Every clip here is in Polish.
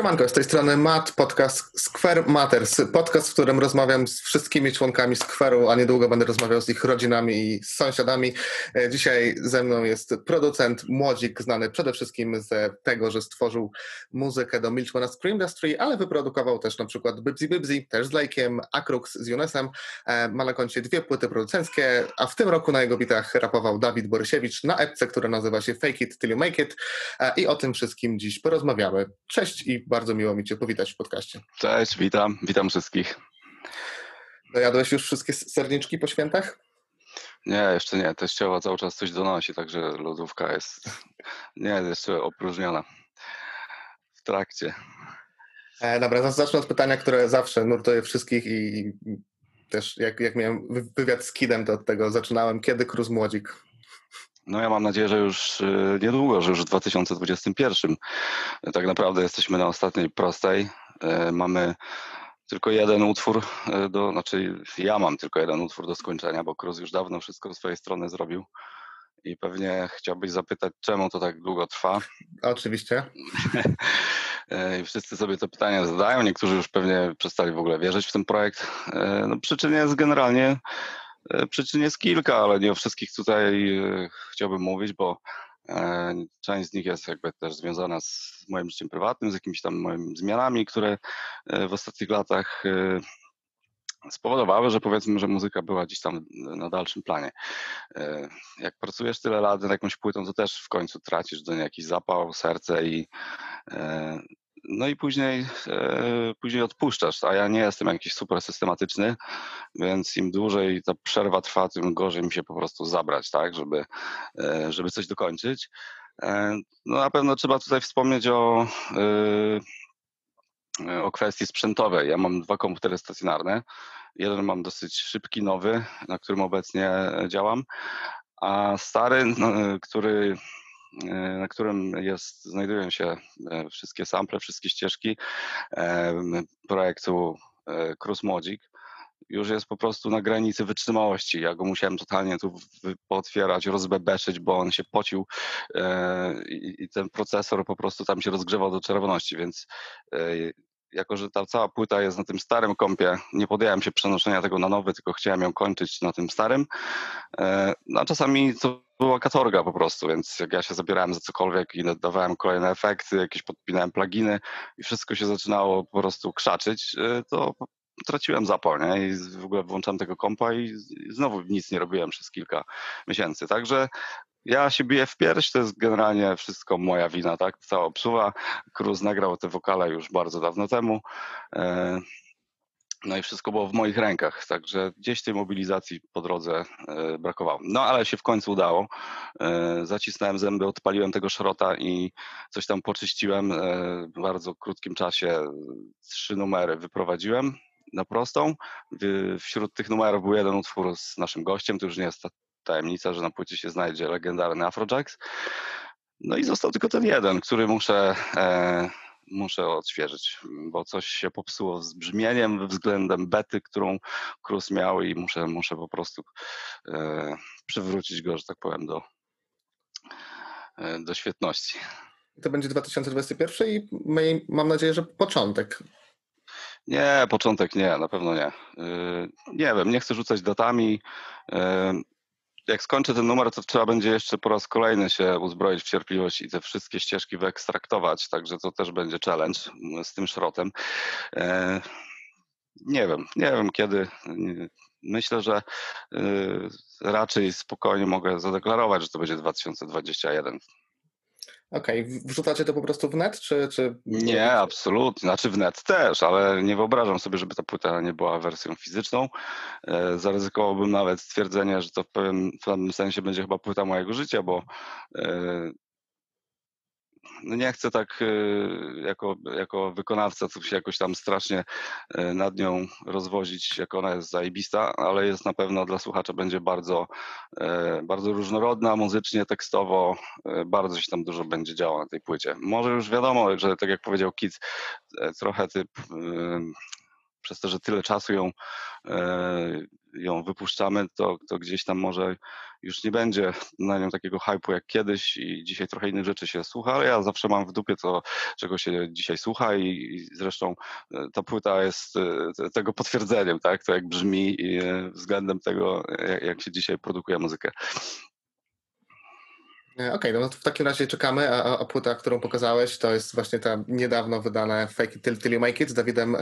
Siemanko, z tej strony Matt, podcast Square Matters, podcast, w którym rozmawiam z wszystkimi członkami Square'u, a niedługo będę rozmawiał z ich rodzinami i z sąsiadami. E, Dzisiaj ze mną jest producent Młodzik, znany przede wszystkim z tego, że stworzył muzykę do Milchmana Scream Industry, ale wyprodukował też na przykład Bybzy Bybzy, też z Lake'iem, Akrux z Junesem. E, Ma na koncie dwie płyty producenckie, a w tym roku na jego bitach rapował Dawid Borysiewicz na epce, która nazywa się Fake It Till You Make It E, i o tym wszystkim dziś porozmawiamy. Cześć i bardzo miło mi Cię powitać w podcaście. Cześć, witam, witam wszystkich. Dojadłeś już wszystkie serniczki po świętach? Nie, jeszcze nie, teściowa cały czas coś donosi, także lodówka jest, nie, jeszcze opróżniona w trakcie. E, dobra, zacznę od pytania, które zawsze nurtuje wszystkich i, też jak, jak miałem wy- wywiad z Kidem, to od tego zaczynałem. Kiedy Cruz Młodzik? No ja mam nadzieję, że już y, niedługo, że już w 2021. Tak naprawdę jesteśmy na ostatniej prostej. Y, Mamy tylko jeden utwór, y, do, znaczy ja mam tylko jeden utwór do skończenia, bo Cruz już dawno wszystko z swojej strony zrobił. I pewnie chciałbyś zapytać, czemu to tak długo trwa. Oczywiście. I wszyscy sobie to pytania zadają. Niektórzy już pewnie przestali w ogóle wierzyć w ten projekt. No, przyczyn jest generalnie, przyczyn jest kilka, ale nie o wszystkich tutaj e, chciałbym mówić, bo e, część z nich jest jakby też związana z moim życiem prywatnym, z jakimiś tam moimi zmianami, które e, w ostatnich latach e, spowodowały, że powiedzmy, że muzyka była gdzieś tam na dalszym planie. E, Jak pracujesz tyle lat nad jakąś płytą, to też w końcu tracisz do niej jakiś zapał, serce i e, no i później, e, później odpuszczasz, a ja nie jestem jakiś super systematyczny, więc im dłużej ta przerwa trwa, tym gorzej mi się po prostu zabrać, tak, żeby, e, żeby coś dokończyć. E, No na pewno trzeba tutaj wspomnieć o, o kwestii sprzętowej. Ja mam dwa komputery stacjonarne. Jeden mam dosyć szybki, nowy, na którym obecnie działam, a stary, no, który na którym jest, znajdują się e, wszystkie sample, wszystkie ścieżki em, projektu e, Cruz Modzik, już jest po prostu na granicy wytrzymałości. Ja go musiałem totalnie tu pootwierać, rozbebeszyć, bo on się pocił e, i, ten procesor po prostu tam się rozgrzewał do czerwoności, więc e, jako, że ta cała płyta jest na tym starym kompie, nie podjąłem się przenoszenia tego na nowy, tylko chciałem ją kończyć na tym starym. E, No a czasami to była katorga po prostu, więc jak ja się zabierałem za cokolwiek i dodawałem kolejne efekty, jakieś podpinałem pluginy i wszystko się zaczynało po prostu krzaczyć, e, to traciłem zapał, nie? I w ogóle włączam tego kompa i znowu nic nie robiłem przez kilka miesięcy. Także ja się biję w pierś, to jest generalnie wszystko moja wina, tak? Cała obsługa. Cruz nagrał te wokale już bardzo dawno temu. No i wszystko było w moich rękach, także gdzieś tej mobilizacji po drodze e, brakowało. No ale się w końcu udało. E, Zacisnąłem zęby, odpaliłem tego szrota i coś tam poczyściłem. e, W bardzo krótkim czasie trzy numery wyprowadziłem na prostą. Wśród tych numerów był jeden utwór z naszym gościem, to już nie jest ta tajemnica, że na płycie się znajdzie legendarny Afrojax. No i został tylko ten jeden, który muszę, muszę odświeżyć, bo coś się popsuło z brzmieniem względem bety, którą Cruz miał i muszę, muszę po prostu e, przywrócić go, że tak powiem, do, e, do świetności. To będzie 2021 i my, mam nadzieję, że początek. Nie, początek nie, na pewno nie. Yy, Nie wiem, nie chcę rzucać datami. Jak skończę ten numer, to trzeba będzie jeszcze po raz kolejny się uzbroić w cierpliwość i te wszystkie ścieżki wyekstraktować, także to też będzie challenge mm, z tym szrotem. Yy, Nie wiem, nie wiem kiedy. Myślę, że yy, raczej spokojnie mogę zadeklarować, że to będzie 2021. Okej, w- wrzucacie to po prostu w net, czy... czy... Nie, absolutnie. Znaczy w net też, ale nie wyobrażam sobie, żeby ta płyta nie była wersją fizyczną. E, Zaryzykowałbym nawet stwierdzenie, że to w pewnym, w pewnym sensie będzie chyba płyta mojego życia, bo e, no nie chcę tak e, jako, jako wykonawca tu się jakoś tam strasznie e, nad nią rozwozić, jak ona jest zajebista, ale jest na pewno dla słuchacza będzie bardzo, e, bardzo różnorodna muzycznie, tekstowo, bardzo się tam dużo będzie działo na tej płycie. Może już wiadomo, że tak jak powiedział Kit, e, trochę typ przez to, że tyle czasu ją ją wypuszczamy, to, to gdzieś tam może już nie będzie na nią takiego hypu jak kiedyś i dzisiaj trochę innych rzeczy się słucha, ale ja zawsze mam w dupie to, czego się dzisiaj słucha i, i zresztą e, ta płyta jest e, tego potwierdzeniem, tak, to jak brzmi e, względem tego, jak, jak się dzisiaj produkuje muzykę. E, Okej, no to w takim razie czekamy, a, a- płyta, którą pokazałeś, to jest właśnie ta niedawno wydana Fake It Till, Till You Make It z Dawidem e,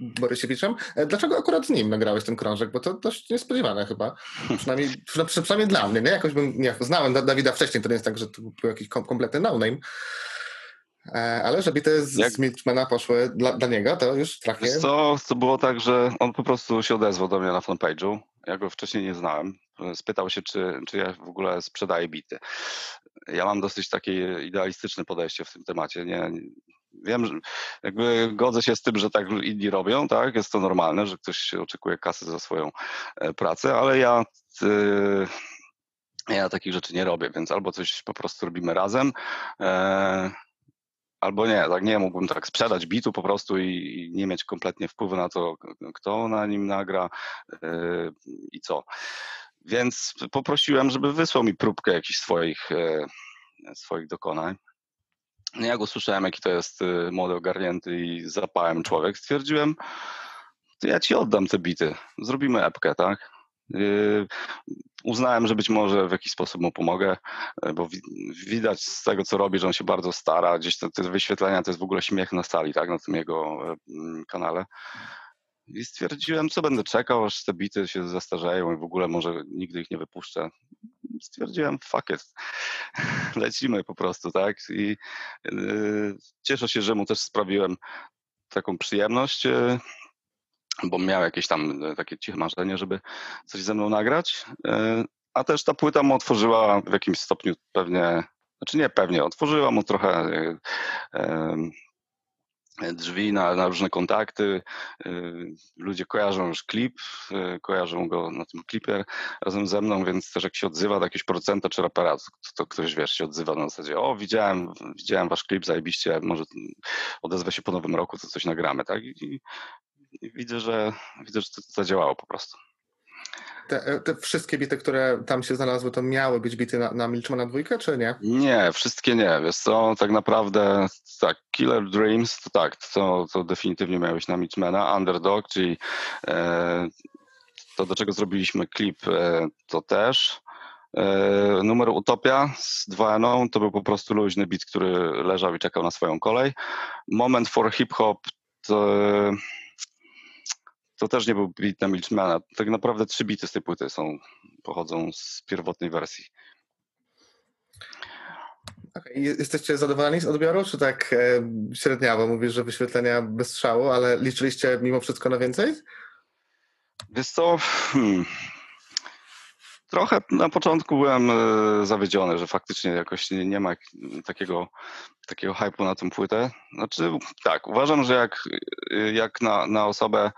Borysiewiczem. E, Dlaczego akurat z nim nagrałeś ten krążek? Bo to dość niespodziewane chyba. Przynajmniej, przy, przy, przynajmniej dla mnie, nie? Jakoś bym, nie, znałem Da- Dawida wcześniej, to nie jest tak, że to był jakiś kom, kompletny no-name. E, Ale że bity z, Jak- z Milchmana poszły dla, dla niego, to już trafię. Co, to było tak, że on po prostu się odezwał do mnie na fanpage'u. Ja go wcześniej nie znałem. Spytał się, czy, czy ja w ogóle sprzedaję bity. Ja mam dosyć takie idealistyczne podejście w tym temacie. Nie, wiem, że jakby godzę się z tym, że tak inni robią, tak? Jest to normalne, że ktoś oczekuje kasy za swoją e, pracę, ale ja y, ja takich rzeczy nie robię, więc albo coś po prostu robimy razem, e, albo nie, tak nie mógłbym tak sprzedać bitu po prostu i, i nie mieć kompletnie wpływu na to, kto na nim nagra i co. Więc poprosiłem, żeby wysłał mi próbkę jakichś swoich, e, swoich dokonań. No Jak usłyszałem, jaki to jest e, młody, ogarnięty i zapałem człowiek, stwierdziłem, to ja ci oddam te bity, zrobimy epkę, tak? Yy, Uznałem, że być może w jakiś sposób mu pomogę, e, bo wi- widać z tego, co robi, że on się bardzo stara. Gdzieś te, te wyświetlenia to jest w ogóle śmiech na sali, tak, na tym jego e, kanale. I stwierdziłem, co będę czekał, aż te bity się zastarzeją i w ogóle może nigdy ich nie wypuszczę. Stwierdziłem, fuck it. Lecimy po prostu, tak? I yy, cieszę się, że mu też sprawiłem taką przyjemność, yy, bo miał jakieś tam e, takie ciche marzenie, żeby coś ze mną nagrać. Yy, a też ta płyta mu otworzyła w jakimś stopniu pewnie, znaczy nie pewnie, otworzyła mu trochę yy, em, drzwi na, na różne kontakty. Yy, Ludzie kojarzą już klip, yy, kojarzą go na tym klipie razem ze mną, więc też jak się odzywa do jakiegoś producenta czy rapera, to, to ktoś wiesz, się odzywa na zasadzie, o widziałem, widziałem wasz klip, zajebiście, może odezwę się po nowym roku, to coś nagramy, tak? I, i widzę, że widzę, że to zadziałało po prostu. Te, te wszystkie bity, które tam się znalazły, to miały być bity na, na Milchmana dwójkę, czy nie? Nie, wszystkie nie. Wiesz co, tak naprawdę tak, Killer Dreams to tak, to, to definitywnie miałeś na Mitchmana, Underdog, czyli e, to do czego zrobiliśmy klip, e, to też. E, numer Utopia z 2 no to był po prostu luźny beat, który leżał i czekał na swoją kolej. Moment for Hip Hop to, to też nie był beat na Milchmana. Tak naprawdę trzy bity z tej płyty są, pochodzą z pierwotnej wersji. Je- Jesteście zadowoleni z odbioru, czy tak e, średniawo? Mówisz, że wyświetlenia bez strzału, ale liczyliście mimo wszystko na więcej? Wiesz co, hmm. Trochę na początku byłem e, zawiedziony, że faktycznie jakoś nie, nie ma takiego, takiego hype'u na tę płytę. Znaczy tak, uważam, że jak, jak na, na osobę,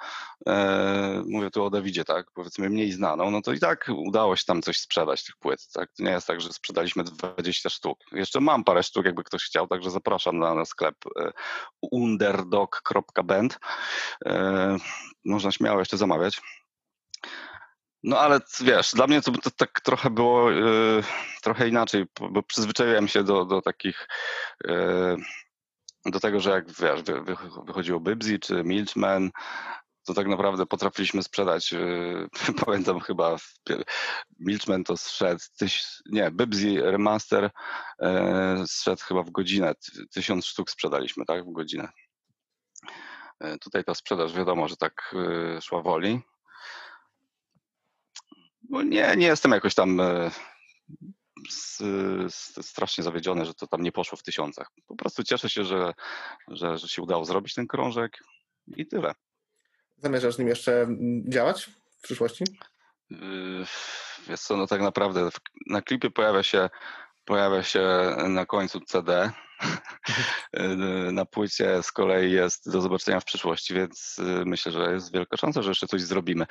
e, mówię tu o Dawidzie, tak, powiedzmy mniej znaną, no to i tak udało się tam coś sprzedać tych płyt, tak. To nie jest tak, że sprzedaliśmy 20 sztuk. Jeszcze mam parę sztuk, jakby ktoś chciał, także zapraszam na, na sklep e, underdog.band. E, można śmiało jeszcze zamawiać. No ale wiesz, dla mnie to, to tak trochę było y, trochę inaczej, bo przyzwyczaiłem się do, do takich, y, do tego, że jak wiesz, wy, wy, wychodziło Bybzi czy Milchman, to tak naprawdę potrafiliśmy sprzedać, y, pamiętam chyba, Milchman to zszedł, tyś, nie, Bybzi Remaster y, zszedł chyba w godzinę, ty- tysiąc sztuk sprzedaliśmy, tak, w godzinę. Y, Tutaj ta sprzedaż wiadomo, że tak y, szła woli. No nie, nie jestem jakoś tam e, strasznie zawiedziony, że to tam nie poszło w tysiącach. Po prostu cieszę się, że, że, że się udało zrobić ten krążek i tyle. Zamierzasz z nim jeszcze działać w przyszłości? Yy, Wiesz co, no tak naprawdę na klipie pojawia się, pojawia się na końcu CD. Yy, Na płycie z kolei jest do zobaczenia w przyszłości, więc yy, myślę, że jest wielka szansa, że jeszcze coś zrobimy.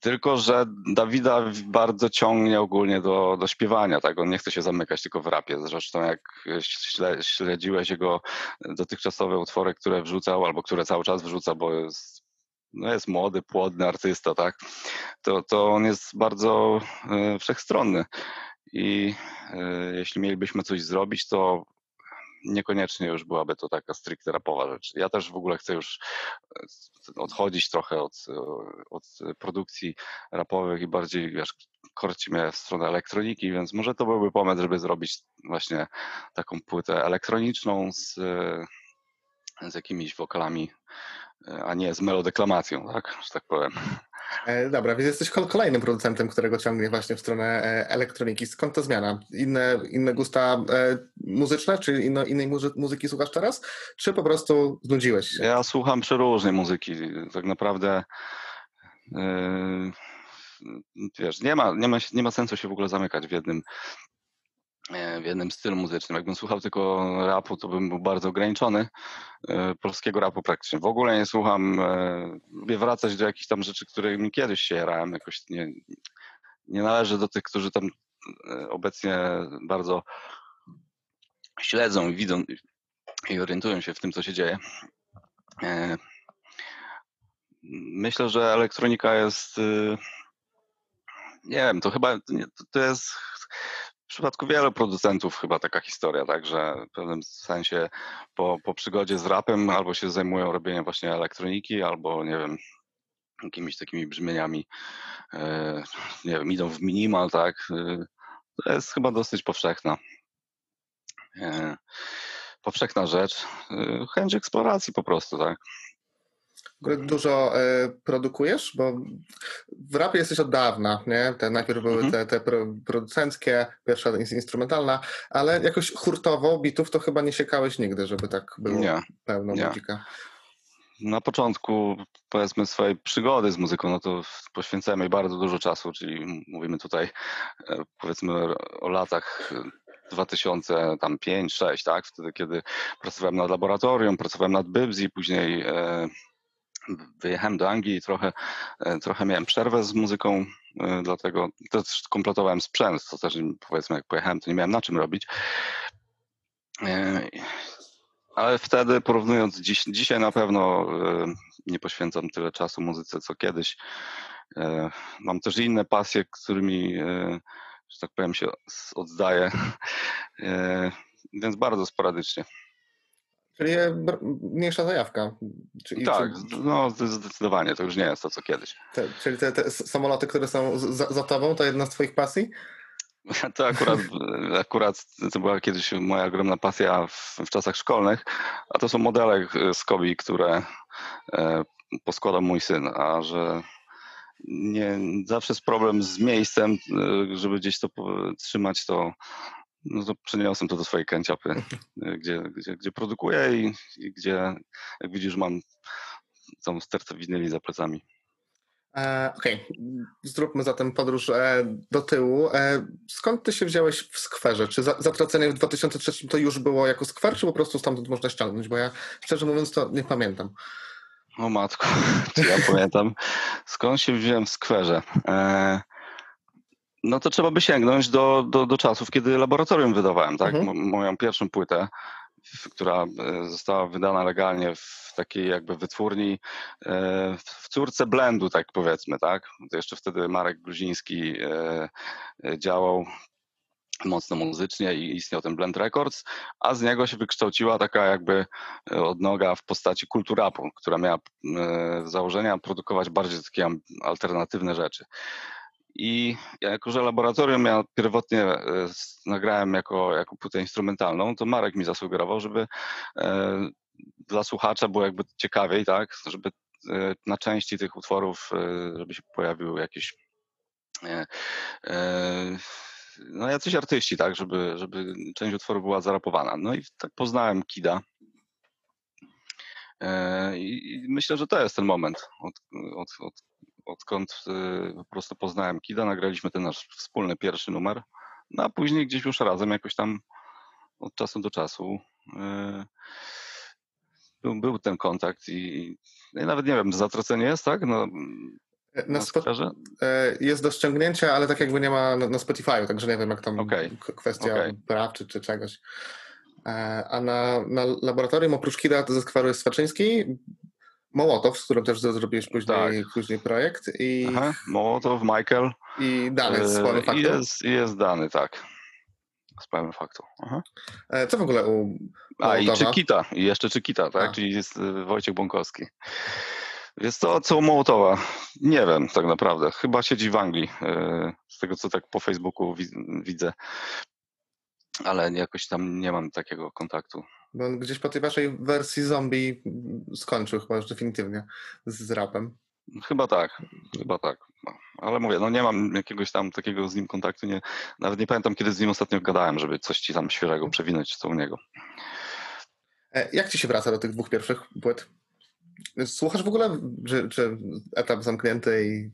Tylko, że Dawida bardzo ciągnie ogólnie do, do śpiewania, tak? On nie chce się zamykać tylko w rapie. Zresztą jak śle, śledziłeś jego dotychczasowe utwory, które wrzucał, albo które cały czas wrzuca, bo jest no jest młody, płodny artysta, tak, to, to on jest bardzo e, wszechstronny. I e, jeśli mielibyśmy coś zrobić, to niekoniecznie już byłaby to taka stricte rapowa rzecz. Ja też w ogóle chcę już e, odchodzić trochę od, e, od produkcji rapowych i bardziej, wiesz, korci mnie w stronę elektroniki, więc może to byłby pomysł, żeby zrobić właśnie taką płytę elektroniczną z, e, z jakimiś wokalami, a nie z melodeklamacją, tak, że tak powiem. E, Dobra, więc jesteś kol- kolejnym producentem, którego ciągnie właśnie w stronę e, elektroniki. Skąd ta zmiana? Inne, inne gusta e, muzyczne, czy inno, innej muzy- muzyki słuchasz teraz? Czy po prostu znudziłeś się? Ja słucham przeróżnej muzyki. Tak naprawdę yy, wiesz, nie ma, nie, ma, nie ma sensu się w ogóle zamykać w jednym, w jednym stylu muzycznym. Jakbym słuchał tylko rapu, to bym był bardzo ograniczony. E, Polskiego rapu praktycznie w ogóle nie słucham. e, Lubię wracać do jakichś tam rzeczy, którymi kiedyś się jarałem. Jakoś nie, nie należę do tych, którzy tam e, obecnie bardzo śledzą i widzą i orientują się w tym, co się dzieje. E, Myślę, że elektronika jest. y, Nie wiem, to chyba to jest w przypadku wielu producentów chyba taka historia, tak, że w pewnym sensie po, po przygodzie z rapem albo się zajmują robieniem właśnie elektroniki, albo nie wiem, jakimiś takimi brzmieniami, e, nie wiem, idą w minimal, tak. y, To jest chyba dosyć powszechna. e, Powszechna rzecz. Chęć eksploracji po prostu, tak. Ogóle Dużo e, produkujesz? Bo w rapie jesteś od dawna, nie? Te, najpierw były Mhm. te, te pro, producenckie, pierwsza instrumentalna, ale jakoś hurtowo bitów to chyba nie siekałeś nigdy, żeby tak było Nie. pełno nie. muzika. na początku powiedzmy swojej przygody z muzyką, no to poświęcałem jej bardzo dużo czasu, czyli mówimy tutaj e, powiedzmy o- latach e, 2005-2006, tak? Wtedy, kiedy pracowałem nad laboratorium, pracowałem nad Bybzi, później e, wyjechałem do Anglii i trochę, e, trochę miałem przerwę z muzyką, e, dlatego też kompletowałem sprzęt, to też powiedzmy jak pojechałem, to nie miałem na czym robić. E, ale wtedy porównując dziś, dzisiaj na pewno nie poświęcam tyle czasu muzyce co kiedyś. Mam też inne pasje, którymi, że tak powiem, się oddaję. Więc bardzo sporadycznie. Czyli mniejsza zajawka. Czyli, Tak, czy- no zde- zdecydowanie, to już nie jest to co kiedyś. Te, czyli te, te samoloty, które są za, za tobą, to jedna z twoich pasji? To akurat, akurat to była kiedyś moja ogromna pasja w, w czasach szkolnych, a to są modele e, z Kobi, które e, poskładał mój syn, a że nie, zawsze jest problem z miejscem, e, żeby gdzieś to trzymać, to, no to przeniosłem to do swojej kanciapy, e, gdzie, gdzie, gdzie produkuję i, i gdzie, jak widzisz, mam całą stertę winyli za plecami. E, Okej, zróbmy zatem podróż e, do tyłu. E, skąd ty się wziąłeś w skwerze? Czy za, zatracenie w 2003 to już było jako skwer, czy po prostu stamtąd można ściągnąć? Bo ja szczerze mówiąc to nie pamiętam. O matko, czy ja pamiętam, skąd się wziąłem w skwerze. E, no to trzeba by sięgnąć do, do, do czasów, kiedy laboratorium wydawałem, tak? Mhm. Mo- Moją pierwszą płytę, która e, została wydana legalnie w takiej jakby wytwórni, e, w- córce Blendu, tak powiedzmy, tak? To jeszcze wtedy Marek Gruziński e, działał mocno muzycznie i istniał ten Blend Records, a z niego się wykształciła taka jakby odnoga w postaci kulturapu, która miała założenia produkować bardziej takie alternatywne rzeczy. I ja jako, że laboratorium ja pierwotnie e, nagrałem jako, jako płytę instrumentalną, to Marek mi zasugerował, żeby e, dla słuchacza było jakby ciekawiej, tak, żeby e, na części tych utworów, żeby się e, e, no jacyś artyści, tak, żeby, żeby część utworu była zarapowana. No i tak poznałem Kida. I myślę, że to jest ten moment, od, od, od, odkąd e, po prostu poznałem Kida, nagraliśmy ten nasz wspólny pierwszy numer, no a później gdzieś już razem jakoś tam od czasu do czasu e, był, był ten kontakt i, i nawet nie wiem, zatracenie jest, tak? No, E, na Na spo, e, jest do ściągnięcia, ale tak jakby nie ma na, na Spotify, także nie wiem jak tam k- kwestia okej. praw czy, czy czegoś. E, a na, na laboratorium oprócz Kida to ze skweru jest Swaczyński, Mołotow, z którym też zrobiłeś później, Tak. później projekt i, Aha, Mołotow, Michael. i dane z e, pełnym faktu. jest, jest dany, tak. Z pełnym faktu. Aha. E, Co w ogóle u A i Mołotowa? Czykita, i jeszcze Czykita, tak? A. Czyli jest y, Wojciech Bąkowski. Jest to co u Mołotowa? Nie wiem tak naprawdę. Chyba siedzi w Anglii, y, z tego co tak po Facebooku wi- widzę. Ale jakoś tam nie mam takiego kontaktu. Bo gdzieś po tej waszej wersji zombie skończył chyba już definitywnie z, z rapem. Chyba tak, chyba tak. No, Ale mówię, no nie mam jakiegoś tam takiego z nim kontaktu. Nie, nawet nie pamiętam, kiedy z nim ostatnio gadałem, żeby coś ci tam świeżego przewinąć, co u niego. E, Jak ci się wraca do tych dwóch pierwszych płyt? Słuchasz w ogóle, czy, czy etap zamknięty i...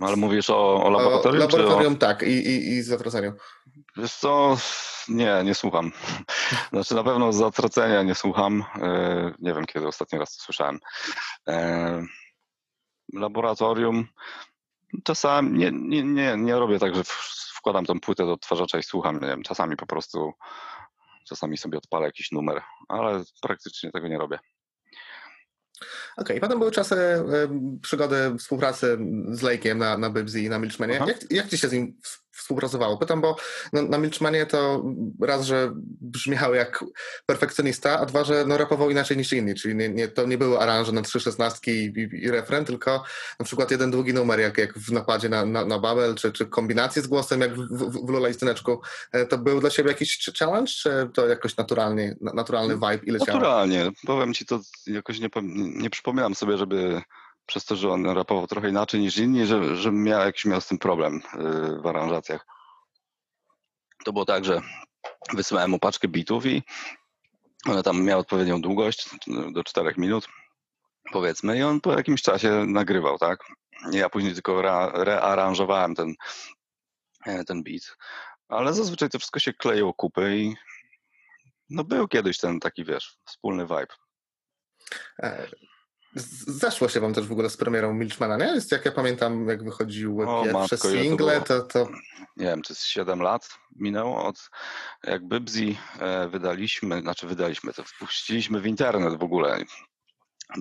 No, ale mówisz o, o laboratorium? O, czy o... laboratorium, tak, i, i, i zatraceniu. Wiesz co, nie, nie słucham. Znaczy na pewno z zatracenia nie słucham. E, Nie wiem, kiedy ostatni raz to słyszałem. E, Laboratorium. Czasami nie, nie, nie, nie robię tak, że wkładam tą płytę do odtwarzacza i słucham. Nie wiem, czasami po prostu czasami sobie odpalę jakiś numer, ale praktycznie tego nie robię. Okej, potem były czasy e, przygody współpracy z Lake'iem na, na Bybzy i na Milchmanie. Jak, jak ci się z nim współpracowało? Pytam, bo na, na Milchmanie to raz, że brzmiał jak perfekcjonista, a dwa, że no, rapował inaczej niż inni, czyli nie, nie, to nie były aranże na trzy szesnastki i, i, i refren, tylko na przykład jeden długi numer, jak, jak w napadzie na, na, na Babel, czy, czy kombinacje z głosem, jak w, w, w Lula i Styneczku. E, To był dla ciebie jakiś challenge, czy to jakoś naturalnie, na- naturalny vibe i leciało? Naturalnie. Powiem ci to jakoś nie, nie przypominam sobie, żeby przez to, że on rapował trochę inaczej niż inni, że, że miał jakiś miał z tym problem yy, w aranżacjach. To było tak, że wysyłałem mu paczkę bitów i one tam miały odpowiednią długość do 4 minut, powiedzmy, i on po jakimś czasie nagrywał, tak? Ja później tylko re, rearanżowałem ten, e, ten beat. Ale zazwyczaj to wszystko się kleiło kupy i no był kiedyś ten taki, wiesz, wspólny vibe. E, Zeszło się wam też w ogóle z premierą Milchmana, nie? Jest, jak ja pamiętam, jak wychodziły O, pierwsze matko, ile to single, było? to, to nie wiem, czy z 7 lat minęło od jak Bybzi e, wydaliśmy, znaczy wydaliśmy, to wpuściliśmy w internet w ogóle.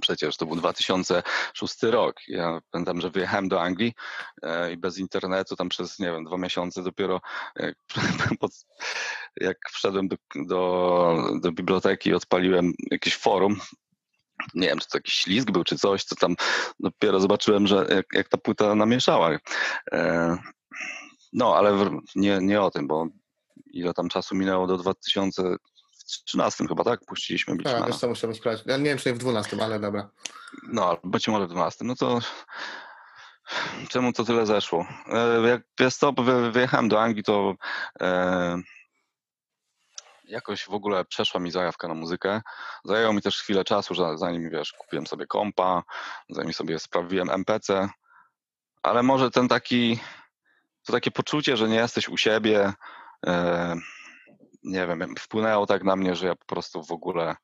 Przecież to był 2006 rok. Ja pamiętam, że wyjechałem do Anglii e, i bez internetu tam przez, nie wiem, dwa miesiące dopiero jak, pod, jak wszedłem do, do, do biblioteki i odpaliłem jakieś forum, nie wiem, czy to jakiś ślizg był, czy coś, co tam dopiero zobaczyłem, że jak, jak ta płyta namieszała. E, no, ale nie, nie o tym, bo ile tam czasu minęło do 2013 chyba, tak? Puściliśmy a, Beachmana. wiesz co, musiałem sprawdzić. Ja nie wiem, czy nie w 12, ale dobra. No, być może w 12. No to czemu to tyle zeszło? E, Jak wiesz co, wyjechałem do Anglii, to e, jakoś w ogóle przeszła mi zajawka na muzykę. Zajęło mi też chwilę czasu, że zanim wiesz, kupiłem sobie kompa, zanim sobie sprawiłem MPC, ale może ten taki, to takie poczucie, że nie jesteś u siebie, e, nie wiem, wpłynęło tak na mnie, że ja po prostu w ogóle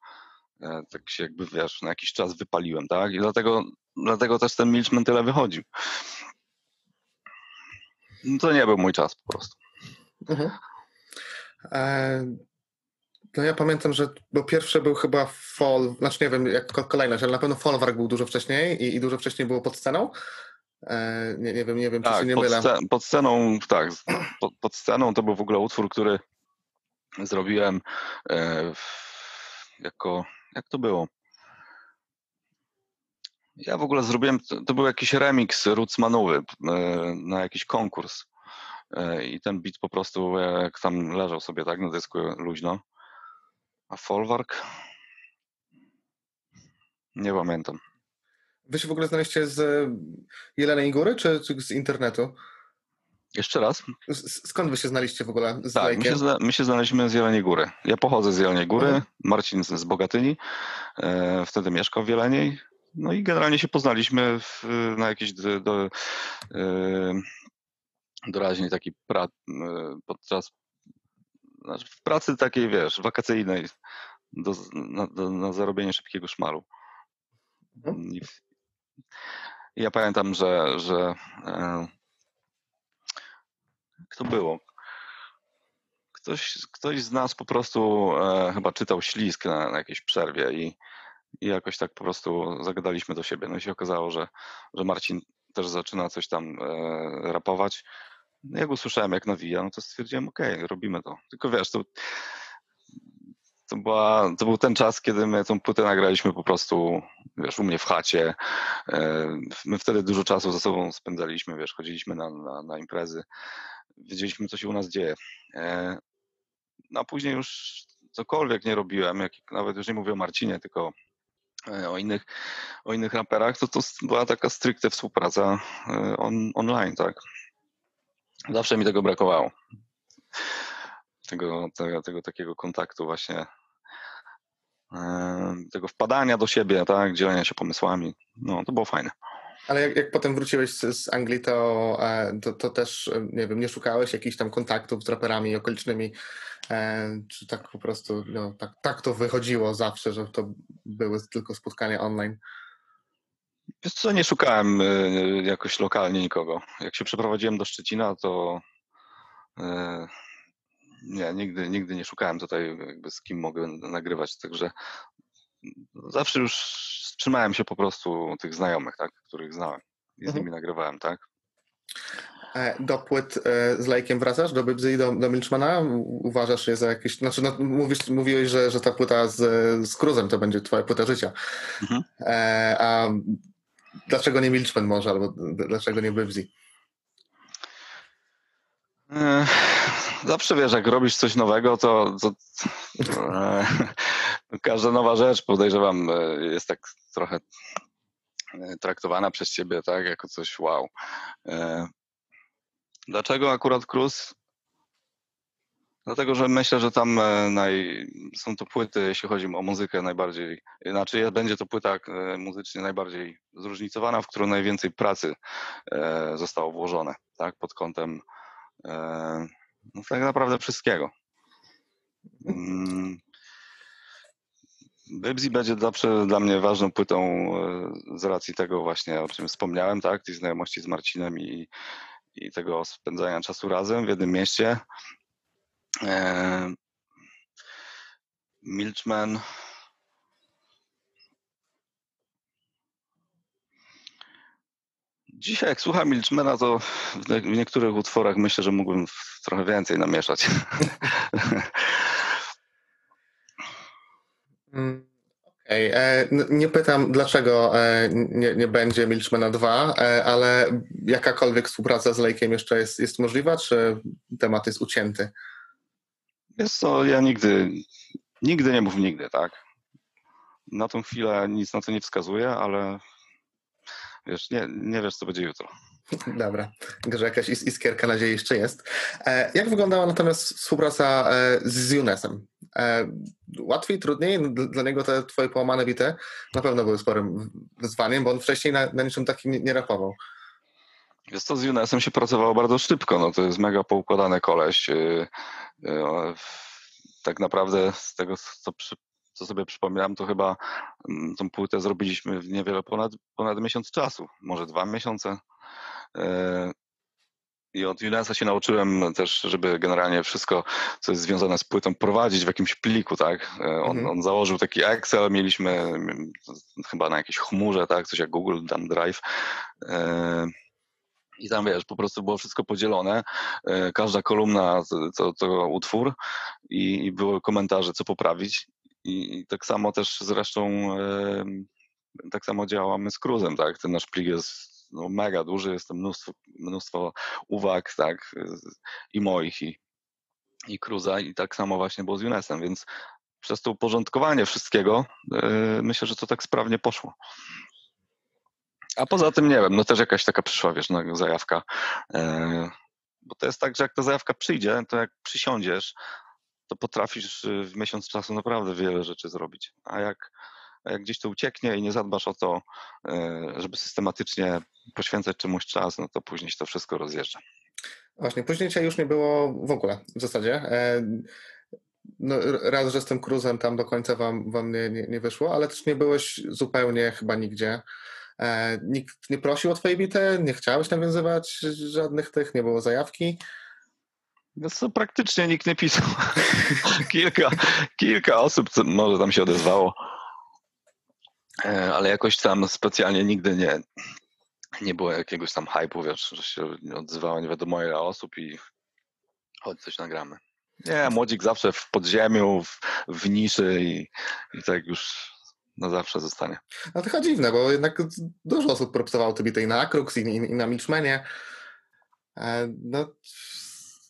e, tak się jakby, wiesz, na jakiś czas wypaliłem, tak? I dlatego, dlatego też ten Milchman tyle wychodził. No to nie był mój czas po prostu. Mhm. E, no ja pamiętam, że bo pierwszy był chyba Fall, znaczy nie wiem jak ko- kolejność, ale na pewno Folwark był dużo wcześniej i, i dużo wcześniej było pod sceną. E, nie, nie wiem, nie wiem, czy się Tak, nie pod, mylę. sce- pod sceną, tak, pod, pod sceną to był w ogóle utwór, który zrobiłem e, jako, jak to było? Ja w ogóle zrobiłem, to, był jakiś remix Rootsmanowy e, na jakiś konkurs e, i ten beat po prostu jak tam leżał sobie tak na dysku luźno. A Folwark? Nie pamiętam. Wy się w ogóle znaleźliście z Jeleniej Góry, czy, czy z internetu? Jeszcze raz? S- Skąd wy się znaliście w ogóle z Tak, my się, my się znaleźliśmy z Jeleniej Góry. Ja pochodzę z Jeleniej Góry, Mhm. Marcin z, z Bogatyni, e, wtedy mieszkał w Jeleniej. No i generalnie się poznaliśmy w, na jakiejś do, do, e, doraźnej takiej pra, e, podczas w pracy takiej, wiesz, wakacyjnej do, na, do, na zarobienie szybkiego szmalu. Mhm. I, w- ja pamiętam, że, że e, jak to było? Ktoś, ktoś z nas po prostu e, chyba czytał ślisk na, na jakiejś przerwie i, i jakoś tak po prostu zagadaliśmy do siebie. No i się okazało, że, że Marcin też zaczyna coś tam e, rapować. No Jak usłyszałem, jak nawija, no to stwierdziłem, okej, robimy to. Tylko wiesz, to, to, była, to był ten czas, kiedy my tą płytę nagraliśmy po prostu, wiesz, u mnie w chacie. E, My wtedy dużo czasu ze sobą spędzaliśmy, wiesz, chodziliśmy na, na, na imprezy, wiedzieliśmy, co się u nas dzieje. E, No a później już cokolwiek nie robiłem, jak, nawet już nie mówię o Marcinie, tylko e, o innych, o innych raperach, to to była taka stricte współpraca on, online, tak. Zawsze mi tego brakowało. Tego, tego, tego takiego kontaktu właśnie, tego wpadania do siebie, tak, dzielenia się pomysłami. No, to było fajne. Ale jak, jak potem wróciłeś z, z Anglii, to, e, to, to też, e, nie wiem, nie szukałeś jakichś tam kontaktów z raperami okolicznymi, e, czy tak po prostu, no, tak, tak to wychodziło zawsze, że to były tylko spotkania online? Wiesz co, nie szukałem y, jakoś lokalnie nikogo. Jak się przeprowadziłem do Szczecina, to y, nie, nigdy, nigdy nie szukałem tutaj jakby z kim mogę nagrywać, także zawsze już trzymałem się po prostu tych znajomych, tak, których znałem i z Mhm. nimi nagrywałem, tak. E, Do płyt e, z Lejkiem wracasz? Do Bybzy i do, do Milczmana? Uważasz je za jakieś... Znaczy, no, mówisz, mówiłeś, że, że ta płyta z, z Cruzem to będzie twoja płyta życia. Mhm. E, a dlaczego nie Milczman może, albo dlaczego nie Bybzy? E, Zawsze wiesz, jak robisz coś nowego, to, to, to e, każda nowa rzecz, podejrzewam, e, jest tak trochę e, traktowana przez ciebie, tak, jako coś wow. Dlaczego akurat Cruz? Dlatego, że myślę, że tam e, naj, są to płyty, jeśli chodzi o muzykę, najbardziej, znaczy jest- będzie to płyta e, muzycznie najbardziej zróżnicowana, w którą najwięcej pracy e, zostało włożone, tak, pod kątem e, no, tak naprawdę wszystkiego. Mm. Bybzi będzie zawsze dla mnie ważną płytą e, z racji tego właśnie, o czym wspomniałem, tak, tej znajomości z Marcinem i, i tego spędzania czasu razem w jednym mieście. E, Milchman. Dzisiaj jak słucham Milchmana, to w, niektórych utworach myślę, że mógłbym trochę więcej namieszać. Mm, Okej, e, n- nie pytam dlaczego e, nie, nie będzie Milczmana 2, e, ale jakakolwiek współpraca z Lejkiem jeszcze jest, jest możliwa, czy temat jest ucięty? Jest to, ja nigdy, nigdy nie mów nigdy, tak? Na tą chwilę nic na to nie wskazuje, ale wiesz, nie, nie wiesz, co będzie jutro. Dobra, że jakaś is- iskierka nadziei jeszcze jest. E, Jak wyglądała natomiast współpraca e, z Junesem? E, Łatwiej, trudniej? Dla niego te twoje połamane bity na pewno były sporym wyzwaniem, bo on wcześniej na, na niczym takim nie, nie rapował. Wiesz co, z Junesem się pracowało bardzo szybko, no to jest mega poukładany koleś. W- Tak naprawdę z tego, co, co sobie przypominam, to chyba mm, tą płytę zrobiliśmy w niewiele ponad, ponad miesiąc czasu, może dwa miesiące. Yy, I od Junesa się nauczyłem też, żeby generalnie wszystko, co jest związane z płytą, prowadzić w jakimś pliku, tak? Yy, On, Mhm. on założył taki Excel, mieliśmy mm, chyba na jakiejś chmurze, tak? Coś jak Google Drive. I tam wiesz, po prostu było wszystko podzielone. e, Każda kolumna to, to, utwór i, były komentarze, co poprawić. I, tak samo też zresztą em, tak samo działamy z Cruzem, tak? Ten nasz plik jest no, mega duży, jest tam mnóstwo, mnóstwo uwag, tak? I moich, i, i Cruza, i tak samo właśnie było z Junesem, więc przez to uporządkowanie wszystkiego e, myślę, że to tak sprawnie poszło. A poza tym nie wiem, no też jakaś taka przyszła, wiesz, no, zajawka. E, bo to jest tak, że jak ta zajawka przyjdzie, to jak przysiądziesz, to potrafisz y, w miesiąc czasu naprawdę wiele rzeczy zrobić. A jak, a jak gdzieś to ucieknie i nie zadbasz o to, e, żeby systematycznie poświęcać czemuś czas, no to później się to wszystko rozjeżdża. Właśnie, później cię już nie było w ogóle w zasadzie. E, No, raz, że z tym cruzem tam do końca wam, wam nie, nie, nie wyszło, ale też nie byłeś zupełnie chyba nigdzie. E, nikt nie prosił o twoje bity, nie chciałeś nawiązywać żadnych tych, nie było zajawki. Więc to praktycznie nikt nie pisał. kilka, kilka osób co- może tam się odezwało. E, ale jakoś tam specjalnie nigdy nie, nie było jakiegoś tam hype'u, wiesz, że się odzywało nie wiadomo ile osób i chodź coś nagramy. Nie, młodzik zawsze w podziemiu, w, w niszy i, i tak już na zawsze zostanie. No trochę dziwne, bo jednak dużo osób propsowało te bity i na Akrux, i, i, i na Milchmanie. E, No,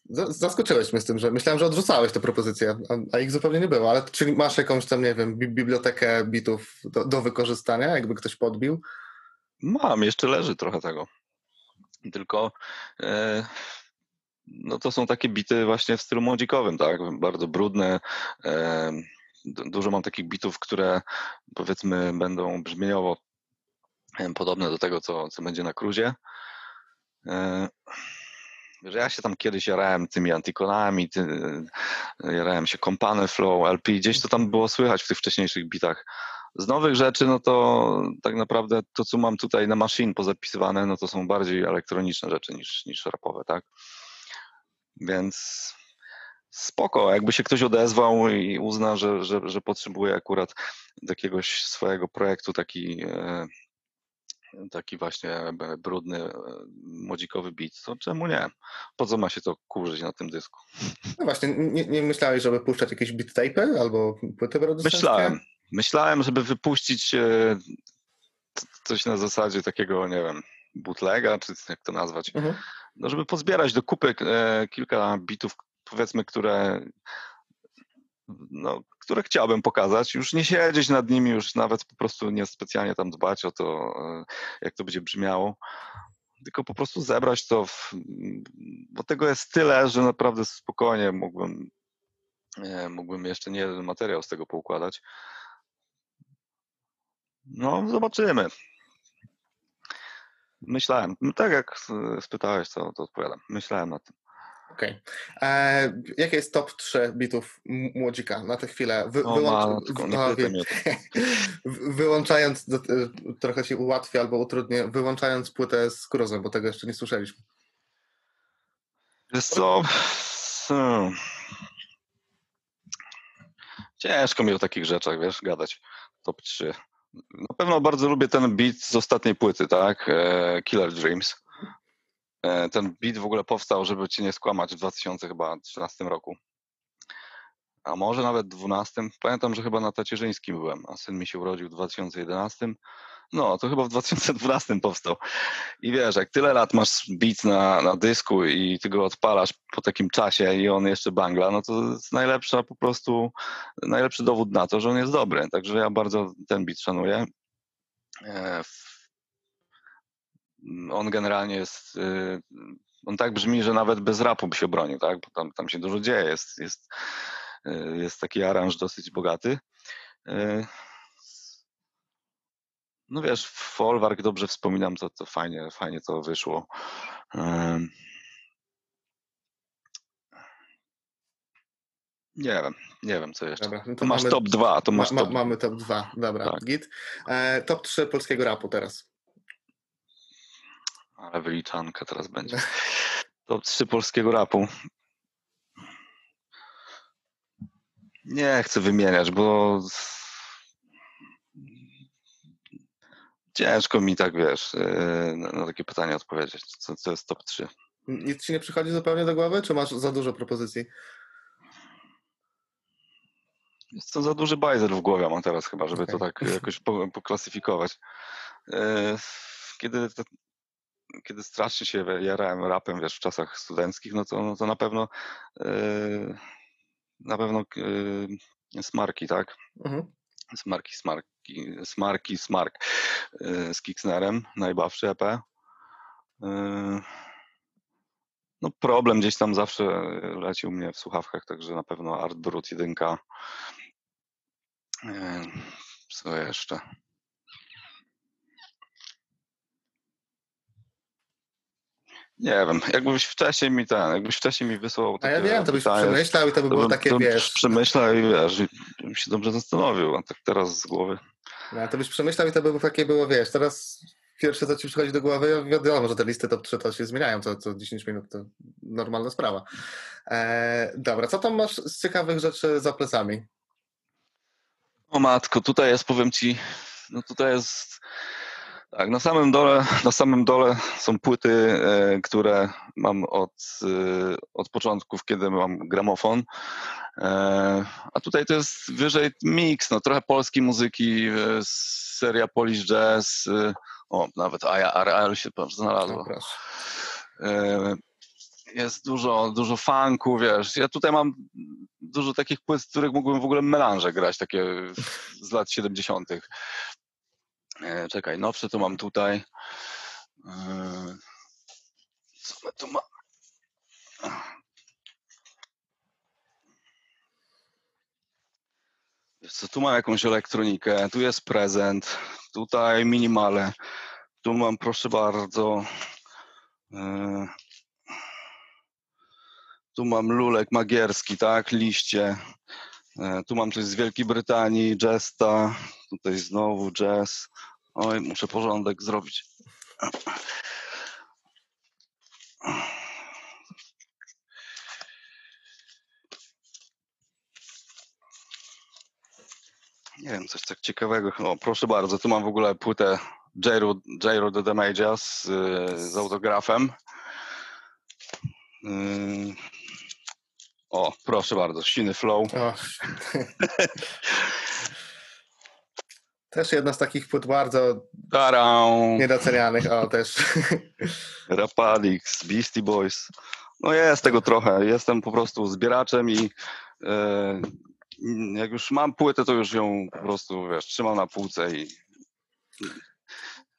za- zaskoczyłeś mnie z tym, że myślałem, że odrzucałeś tę propozycję, a, ich zupełnie nie było. Ale czyli masz jakąś tam, nie wiem, bi- bibliotekę bitów do, do wykorzystania, jakby ktoś podbił? Mam, jeszcze leży trochę tego. Tylko e, no to są takie bity właśnie w stylu młodzikowym, tak? Bardzo brudne. E, dużo mam takich bitów, które powiedzmy będą brzmieniowo podobne do tego, co, co będzie na cruzie. E, że ja się tam kiedyś jarałem tymi antikonami, ty, jarałem się kompany flow, LP, gdzieś to tam było słychać w tych wcześniejszych bitach. Z nowych rzeczy, no to tak naprawdę to, co mam tutaj na machine pozapisywane, no to są bardziej elektroniczne rzeczy niż, niż rapowe, tak? Więc spoko, jakby się ktoś odezwał i uzna, że, że, że potrzebuje akurat jakiegoś swojego projektu taki, e, taki właśnie brudny, e, młodzikowy beat, to czemu nie? Po co ma się to kurzyć na tym dysku? No właśnie, nie, nie myślałeś, żeby puszczać jakieś beat tape albo płyty producenckie? Myślałem. Myślałem, żeby wypuścić e, coś na zasadzie takiego, nie wiem, bootlega, czy jak to nazwać. Mhm. No, żeby pozbierać do kupy kilka bitów, powiedzmy, które no, które chciałbym pokazać, już nie siedzieć nad nimi, już nawet po prostu nie specjalnie tam dbać o to, e, jak to będzie brzmiało, tylko po prostu zebrać to, w, bo tego jest tyle, że naprawdę spokojnie mógłbym, e, mógłbym jeszcze nie jeden materiał z tego poukładać. No, zobaczymy. Myślałem, no tak jak e, spytałeś, to, to odpowiadam. Myślałem nad tym. Okej. E, Jakie jest top 3 bitów młodzika na tę chwilę? Wy, O wyłącz- matko, no, wyłączając, e, trochę ci ułatwi albo utrudnię, wyłączając płytę z Cruzem, bo tego jeszcze nie słyszeliśmy. Wiesz co? Hmm. Ciężko mi o takich rzeczach, wiesz, gadać. Top 3. Na pewno bardzo lubię ten beat z ostatniej płyty, tak? E, Killer Dreams. E, Ten beat w ogóle powstał, żeby cię nie skłamać w 2013 roku. A może nawet 12. Pamiętam, że chyba na tacierzyńskim byłem, a syn mi się urodził w 2011. No, to chyba w 2012 powstał. I wiesz, jak tyle lat masz beat na, na dysku i ty go odpalasz po takim czasie i on jeszcze bangla, no to jest najlepsza po prostu, najlepszy dowód na to, że on jest dobry. Także ja bardzo ten beat szanuję. On generalnie jest, y, on tak brzmi, że nawet bez rapu by się bronił, tak? Bo tam, tam się dużo dzieje, jest, jest, y, jest taki aranż dosyć bogaty. Y, no wiesz, Folwark dobrze wspominam, to, to fajnie, fajnie to wyszło. Nie wiem, nie wiem co jeszcze. Dobra, no to To masz mamy- top 2, to Ma, masz ma, top mamy top 2, dobra, Tak. git. E, top 3 polskiego rapu teraz. Ale wyliczanka teraz będzie. Top 3 polskiego rapu. Nie chcę wymieniać, bo ciężko mi tak, wiesz, yy, na, takie pytanie odpowiedzieć. Co, co jest top 3? Nic ci nie przychodzi zupełnie do głowy, czy masz za dużo propozycji? Jest to za duży bajzel w głowie mam teraz chyba, żeby to Okej. tak jakoś po, poklasyfikować. Yy, Kiedy, to, kiedy strasznie się jarałem rapem, wiesz, w czasach studenckich, no to, no to na pewno yy, na pewno yy, smarki, tak? Mhm. Smarki, smarki, smarki, smark yy, z Kicksnerem, najbawszy EP. Yy, No problem gdzieś tam zawsze lecił mnie w słuchawkach, także na pewno Art Brut 1. Yy, Co jeszcze? Nie wiem, jakbyś wcześniej mi ten, jakbyś wcześniej mi wysłał A ja wiem, to byś pytanie, przemyślał i to by było bym, takie, to wiesz, przemyślał i wiesz, i bym się dobrze zastanowił, a tak teraz z głowy. no, to byś przemyślał i to by było takie było, wiesz, teraz pierwsze co ci przychodzi do głowy, wiadomo, że te listy top 3 to się zmieniają co, co 10 minut, to normalna sprawa. E, dobra, co tam masz z ciekawych rzeczy za plecami? O matko, tutaj jest, powiem ci, No tutaj jest. Tak, na samym dole, na samym dole są płyty, e, które mam od, e, od początków, kiedy mam gramofon. E, a tutaj to jest wyżej miks, no trochę polskiej muzyki, seria Polish Jazz. O, nawet IRL się znalazło. Jest dużo, dużo funku, wiesz. Ja tutaj mam dużo takich płyt, z których mógłbym w ogóle melanże grać, takie z lat 70. E, Czekaj, nowsze to mam tutaj. E, Co my tu ma? Wiesz co, tu mam jakąś elektronikę, tu jest prezent, tutaj minimale, tu mam proszę bardzo e, tu mam lulek magierski, tak, liście. E, Tu mam coś z Wielkiej Brytanii, Jesta. Tutaj znowu jazz. Oj, muszę porządek zrobić. Nie wiem, coś tak ciekawego. O, proszę bardzo, tu mam w ogóle płytę Jairo, Jairo de Damage'a z, y, z autografem. Ym, O, proszę bardzo, Siny Flow. Też jedna z takich płyt bardzo Tarau, niedocenianych. O, też. Rapadix, Beastie Boys. No jest tego trochę. Jestem po prostu zbieraczem i e, jak już mam płytę, to już ją po prostu, wiesz, trzymam na półce i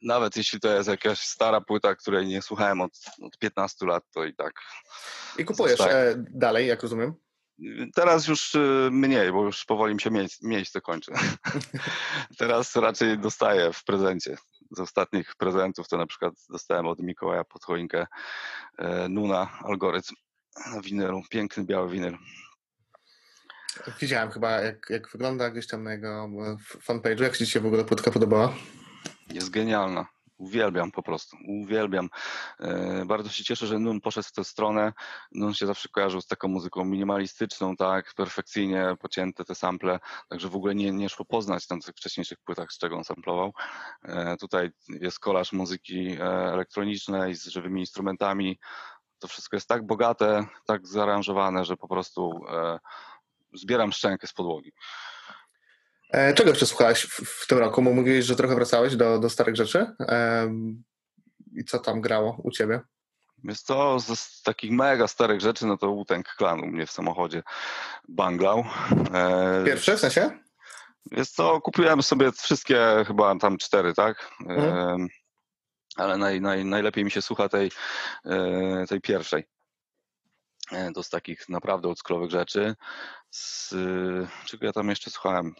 nawet jeśli to jest jakaś stara płyta, której nie słuchałem od, od 15 lat, to i tak. I kupujesz e, dalej, jak rozumiem. Teraz już y, mniej, bo już powoli mi się mie- miejsce kończy. Teraz raczej dostaję w prezencie. Z ostatnich prezentów to na przykład dostałem od Mikołaja pod choinkę e, Nuna algorytm na winylu. Piękny biały winyl. Widziałem chyba, jak, jak wygląda gdzieś tam na jego e, fanpage'u. Jak ci się w ogóle płytka podobała? Jest genialna. Uwielbiam po prostu, uwielbiam. E, Bardzo się cieszę, że Nun poszedł w tę stronę. Nun się zawsze kojarzył z taką muzyką minimalistyczną, tak, perfekcyjnie pocięte te sample, także w ogóle nie, nie szło poznać na tych wcześniejszych płytach, z czego on samplował. E, Tutaj jest kolaż muzyki e, elektronicznej z żywymi instrumentami. To wszystko jest tak bogate, tak zaaranżowane, że po prostu zbieram szczękę z podłogi. E, czego jeszcze słuchałeś w, w tym roku? Bo Mówiłeś, że trochę wracałeś do, do starych rzeczy. I co tam grało u ciebie? Więc to z, takich mega starych rzeczy, no to Wu-Tang Clan u mnie w samochodzie banglał. E, Pierwszy w sensie? Więc to kupiłem sobie wszystkie, chyba tam cztery, tak? Mhm. Ale naj, naj, najlepiej mi się słucha tej, e, tej pierwszej. E, To z takich naprawdę oldschoolowych rzeczy. Z, e, czego ja tam jeszcze słuchałem?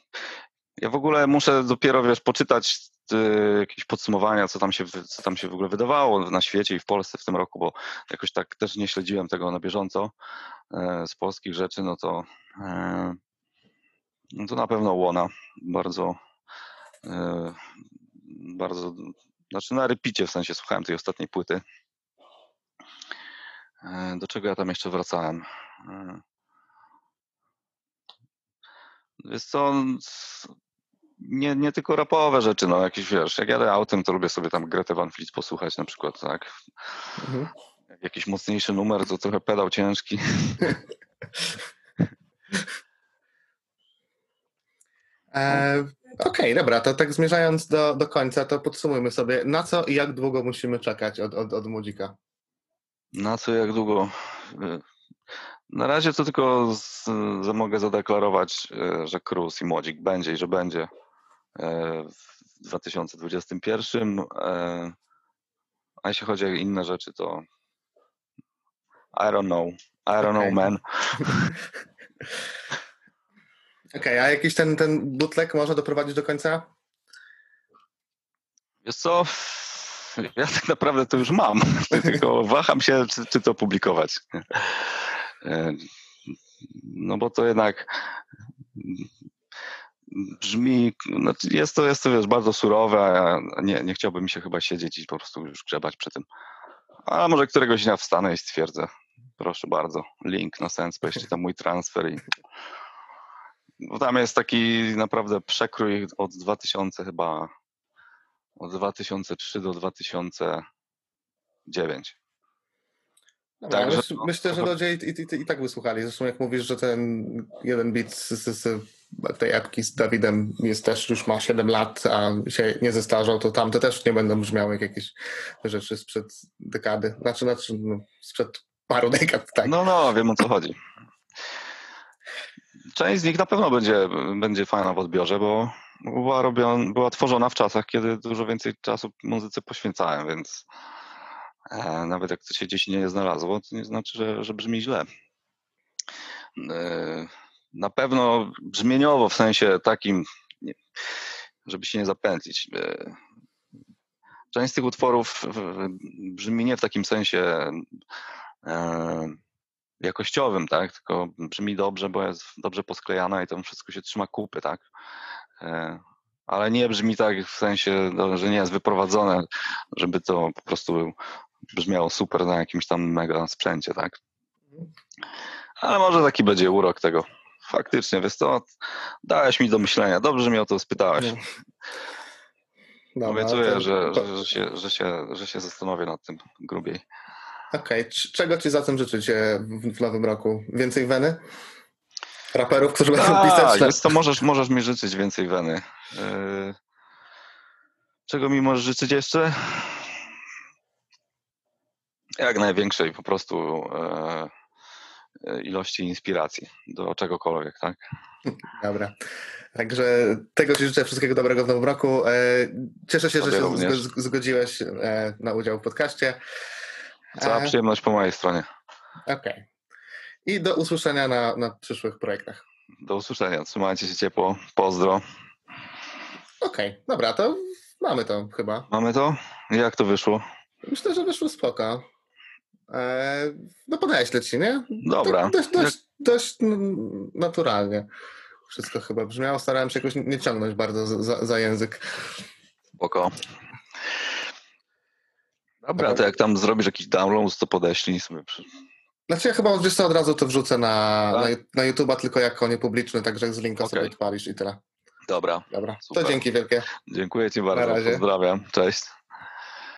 Ja w ogóle muszę dopiero, wiesz, poczytać e, jakieś podsumowania, co tam, się, co tam się w ogóle wydawało na świecie i w Polsce w tym roku, bo jakoś tak też nie śledziłem tego na bieżąco e, z polskich rzeczy, no to e, no to na pewno Łona. Bardzo e, bardzo, znaczy na repicie w sensie słuchałem tej ostatniej płyty. E, Do czego ja tam jeszcze wracałem? E, Wiesz co, s- nie, nie tylko rapowe rzeczy, no jakieś wiesz, jak jadę autem, to lubię sobie tam Gretę Van Fleet posłuchać na przykład, tak? Mhm. Jak jakiś mocniejszy numer, to trochę pedał ciężki. E, Okej, dobra, to tak zmierzając do, do końca, to podsumujmy sobie, na co i jak długo musimy czekać od, od, od młodzika? Na co, jak długo? Y, Na razie to tylko z, za, mogę zadeklarować, e, że Cruz i Młodzik będzie i że będzie e, w 2021. e, A jeśli chodzi o inne rzeczy, to I don't know. I don't Okej. know, man. Okej, a jakiś ten, ten bootleg można doprowadzić do końca? Wiesz co? Ja tak naprawdę to już mam, tylko waham się, czy, czy to publikować. E, No bo to jednak brzmi, znaczy jest to, jest to wiesz, bardzo surowe, nie, nie chciałbym się chyba siedzieć i po prostu już grzebać przy tym. A może któregoś dnia wstanę i stwierdzę, proszę bardzo, link na Senspace, czy tam mój transfer i bo tam jest taki naprawdę przekrój od 2000 chyba Od 2003 do 2009. Dobra, Także myśl, no, myślę, że ludzie i, i, i, i tak wysłuchali. Zresztą jak mówisz, że ten jeden bit z, z, z tej epki z Dawidem jest też już ma 7 lat, a się nie zestarzał, to tamte też nie będą brzmiały jak jakieś rzeczy sprzed dekady. Znaczy, znaczy no, sprzed paru dekad, tak. No, no, wiem o co chodzi. Część z nich na pewno będzie, będzie fajna w odbiorze, bo była, robiona, była tworzona w czasach, kiedy dużo więcej czasu muzyce poświęcałem, więc e, nawet jak to się gdzieś nie znalazło, to nie znaczy, że, że brzmi źle. E, na pewno brzmieniowo, w sensie takim, żeby się nie zapętlić. E, część z tych utworów brzmi nie w takim sensie jakościowym, tak? Tylko brzmi dobrze, bo jest dobrze posklejana i tam wszystko się trzyma kupy, tak? E, Ale nie brzmi tak w sensie, no, że nie jest wyprowadzone, żeby to po prostu brzmiało super na jakimś tam mega sprzęcie, tak? Ale może taki będzie urok tego. Faktycznie, wiesz co, dałeś mi do myślenia. Dobrze, że mnie o to spytałeś. Dobra, Obiecuję, to- że, że, że, się, że, się, że się zastanowię nad tym grubiej. Okej, c- czego ci za tym życzycie w, w nowym roku? Więcej weny? Raperów, którzy będą Tak, pisać? więc to możesz, możesz mi życzyć więcej weny. Yy, Czego mi możesz życzyć jeszcze? Jak największej po prostu e, e, ilości inspiracji do czegokolwiek, tak? Dobra. Także tego Ci życzę wszystkiego dobrego w nowym roku. E, Cieszę się, że się również. zgo- zgodziłeś e, na udział w podcaście. Cała E, przyjemność po mojej stronie. Okej. I do usłyszenia na, na przyszłych projektach. Do usłyszenia. Trzymajcie się ciepło. Pozdro. Okej, dobra, to mamy to chyba. Mamy to? Jak to wyszło? Myślę, że wyszło spoko. E, no podeślę Ci, nie? Dobra. Dość, dość, dość mm, naturalnie. Wszystko chyba brzmiało. Starałem się jakoś nie ciągnąć bardzo za- za, za język. Spoko. Dobra, to jak tam zrobisz jakiś download, to podeślij sobie. przy- Znaczy ja chyba wiesz co, od razu to wrzucę na, Tak? na, na YouTube'a tylko jako niepubliczny, także z linka sobie Okej. odpalisz i tyle. Dobra. Dobra, Super. to dzięki wielkie. Dziękuję Ci bardzo. Pozdrawiam. Cześć.